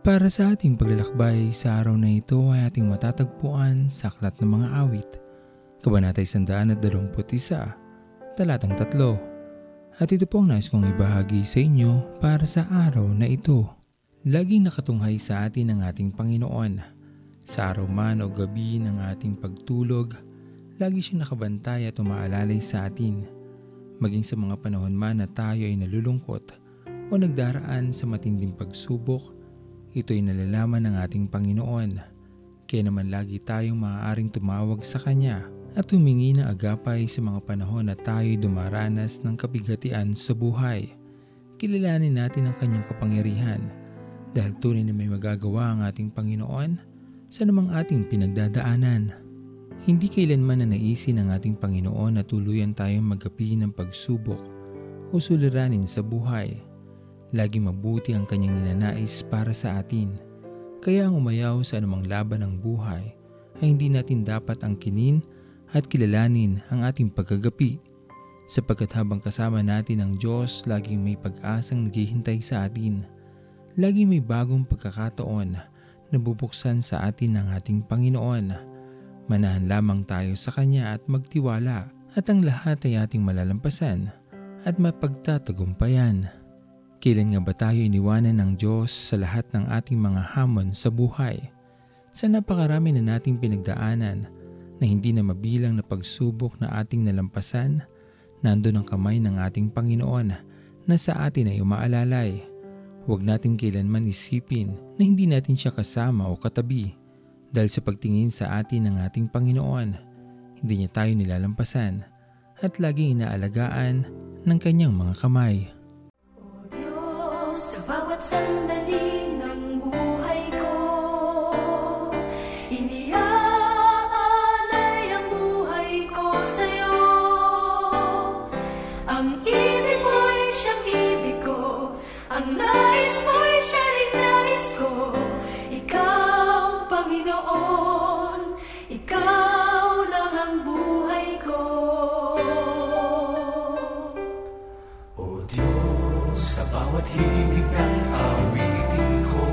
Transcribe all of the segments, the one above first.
para sa ating paglalakbay sa araw na ito ay ating matatagpuan sa Aklat ng Mga Awit, Kabanatay 121, Talatang 3. At ito po ang nais kong ibahagi sa inyo para sa araw na ito. Laging nakatunghay sa atin ang ating Panginoon. Sa araw man o gabi ng ating pagtulog, lagi siyang nakabantay at umaalalay sa atin. Maging sa mga panahon man na tayo ay nalulungkot o nagdaraan sa matinding pagsubok, ito'y nalalaman ng ating Panginoon. Kaya naman lagi tayong maaaring tumawag sa Kanya at humingi ng agapay sa mga panahon na tayo'y dumaranas ng kabigatian sa buhay. Kilalanin natin ang Kanyang kapangyarihan dahil tunay na may magagawa ang ating Panginoon sa namang ating pinagdadaanan. Hindi kailanman na naisin ng ating Panginoon na tuluyan tayong magapi ng pagsubok o suliranin sa buhay Lagi mabuti ang kanyang ninanais para sa atin. Kaya ang umayaw sa anumang laban ng buhay ay hindi natin dapat angkinin at kilalanin ang ating pagkagapi. Sapagkat habang kasama natin ang Diyos, laging may pag-asang naghihintay sa atin. Lagi may bagong pagkakataon na bubuksan sa atin ng ating Panginoon. Manahan lamang tayo sa Kanya at magtiwala at ang lahat ay ating malalampasan at mapagtatagumpayan. Kailan nga ba tayo iniwanan ng Diyos sa lahat ng ating mga hamon sa buhay? Sa napakarami na nating pinagdaanan na hindi na mabilang na pagsubok na ating nalampasan, nandun ang kamay ng ating Panginoon na sa atin ay umaalalay. Huwag natin kailanman isipin na hindi natin siya kasama o katabi dahil sa pagtingin sa atin ng ating Panginoon, hindi niya tayo nilalampasan at laging inaalagaan ng kanyang mga kamay. Sa bawat sandali sa bawat himig ng awitin ko.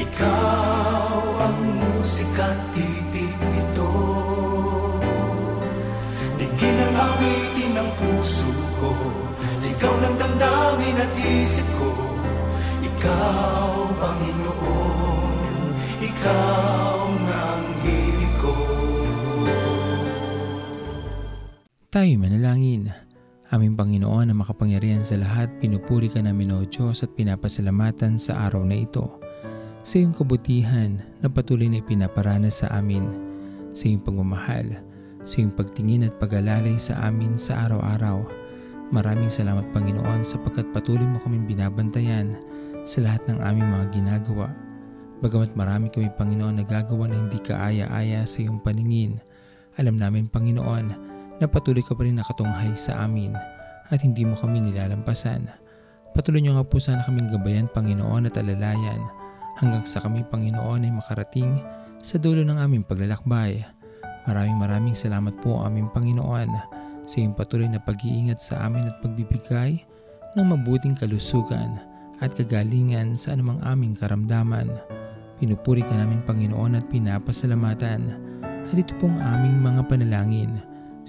Ikaw ang musika titig nito Digin ang awitin ng puso ko Sigaw ng damdamin at isip ko. Ikaw, Panginoon Ikaw nga ang hilig ko. Tayo manalangin. Aming Panginoon na makapangyarihan sa lahat, pinupuri ka namin o Diyos at pinapasalamatan sa araw na ito. Sa iyong kabutihan na patuloy na ipinaparanas sa amin, sa iyong pagmamahal, sa iyong pagtingin at pag-alalay sa amin sa araw-araw. Maraming salamat Panginoon sapagkat patuloy mo kaming binabantayan sa lahat ng aming mga ginagawa. Bagamat marami kami Panginoon na gagawa na hindi kaaya-aya sa iyong paningin, alam namin Panginoon na patuloy ka pa rin nakatunghay sa amin at hindi mo kami nilalampasan. Patuloy niyo nga po sana kaming gabayan Panginoon at alalayan hanggang sa kami Panginoon ay makarating sa dulo ng aming paglalakbay. Maraming maraming salamat po aming Panginoon sa iyong patuloy na pag-iingat sa amin at pagbibigay ng mabuting kalusugan at kagalingan sa anumang aming karamdaman. Pinupuri ka namin Panginoon at pinapasalamatan at ito pong aming mga panalangin